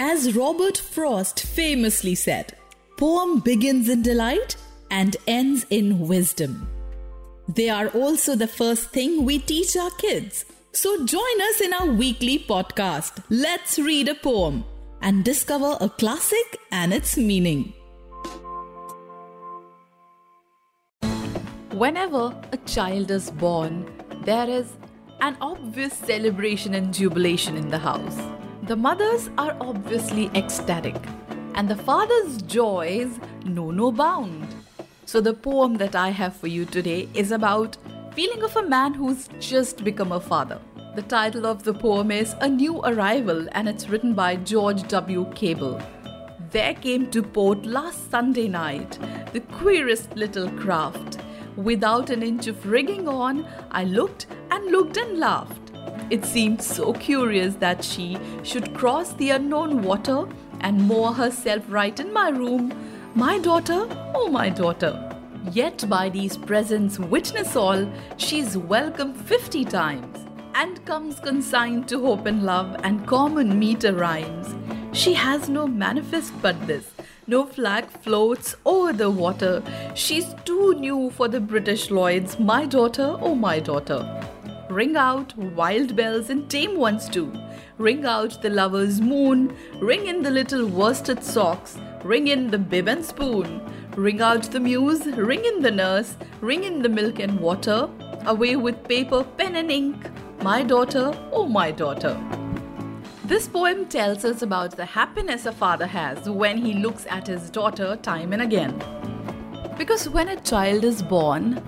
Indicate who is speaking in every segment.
Speaker 1: As Robert Frost famously said, poem begins in delight and ends in wisdom. They are also the first thing we teach our kids. So join us in our weekly podcast, Let's Read a Poem, and discover a classic and its meaning. Whenever a child is born, there is an obvious celebration and jubilation in the house. The mothers are obviously ecstatic, and the father's joys know no bound. So, the poem that I have for you today is about feeling of a man who's just become a father. The title of the poem is A New Arrival, and it's written by George W. Cable. There came to port last Sunday night the queerest little craft. Without an inch of rigging on, I looked and looked and laughed. It seemed so curious that she should cross the unknown water and moor herself right in my room. My daughter, oh my daughter. Yet by these presents witness all, she's welcome fifty times and comes consigned to hope and love and common meter rhymes. She has no manifest but this. No flag floats over the water. She's too new for the British Lloyds. My daughter, oh my daughter. Ring out wild bells and tame ones too. Ring out the lover's moon. Ring in the little worsted socks. Ring in the bib and spoon. Ring out the muse. Ring in the nurse. Ring in the milk and water. Away with paper, pen, and ink. My daughter, oh my daughter. This poem tells us about the happiness a father has when he looks at his daughter time and again. Because when a child is born,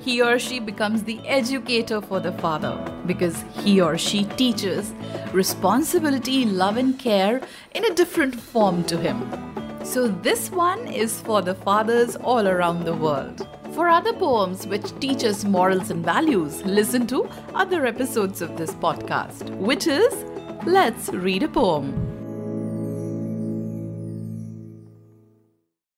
Speaker 1: he or she becomes the educator for the father because he or she teaches responsibility, love, and care in a different form to him. So, this one is for the fathers all around the world. For other poems which teach us morals and values, listen to other episodes of this podcast, which is Let's Read a Poem.